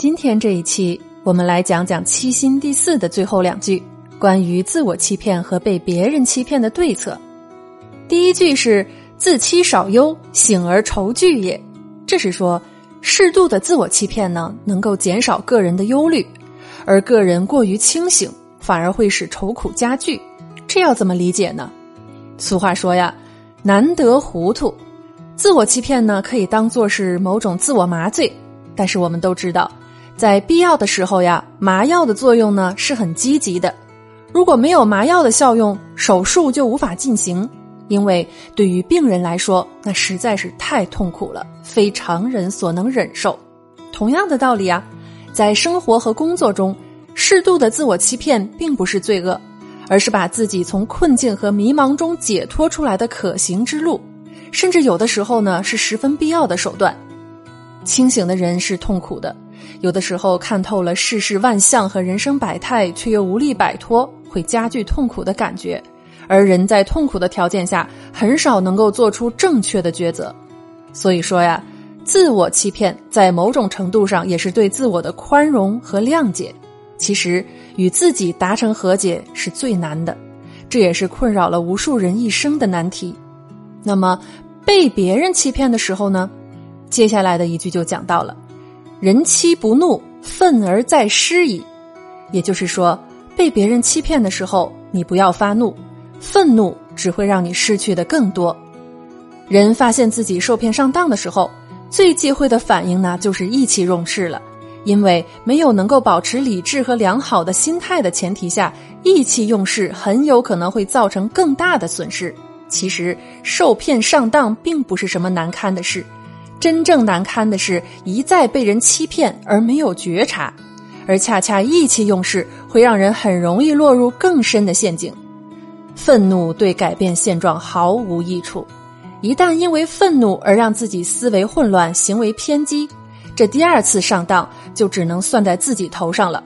今天这一期，我们来讲讲七心第四的最后两句，关于自我欺骗和被别人欺骗的对策。第一句是“自欺少忧，醒而愁惧也”，这是说适度的自我欺骗呢，能够减少个人的忧虑，而个人过于清醒，反而会使愁苦加剧。这要怎么理解呢？俗话说呀，“难得糊涂”，自我欺骗呢，可以当做是某种自我麻醉，但是我们都知道。在必要的时候呀，麻药的作用呢是很积极的。如果没有麻药的效用，手术就无法进行，因为对于病人来说，那实在是太痛苦了，非常人所能忍受。同样的道理啊，在生活和工作中，适度的自我欺骗并不是罪恶，而是把自己从困境和迷茫中解脱出来的可行之路，甚至有的时候呢是十分必要的手段。清醒的人是痛苦的。有的时候看透了世事万象和人生百态，却又无力摆脱，会加剧痛苦的感觉。而人在痛苦的条件下，很少能够做出正确的抉择。所以说呀，自我欺骗在某种程度上也是对自我的宽容和谅解。其实与自己达成和解是最难的，这也是困扰了无数人一生的难题。那么被别人欺骗的时候呢？接下来的一句就讲到了。人欺不怒，愤而在失矣。也就是说，被别人欺骗的时候，你不要发怒，愤怒只会让你失去的更多。人发现自己受骗上当的时候，最忌讳的反应呢，就是意气用事了。因为没有能够保持理智和良好的心态的前提下，意气用事很有可能会造成更大的损失。其实，受骗上当并不是什么难堪的事。真正难堪的是，一再被人欺骗而没有觉察，而恰恰意气用事会让人很容易落入更深的陷阱。愤怒对改变现状毫无益处，一旦因为愤怒而让自己思维混乱、行为偏激，这第二次上当就只能算在自己头上了。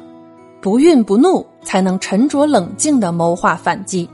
不愠不怒，才能沉着冷静的谋划反击。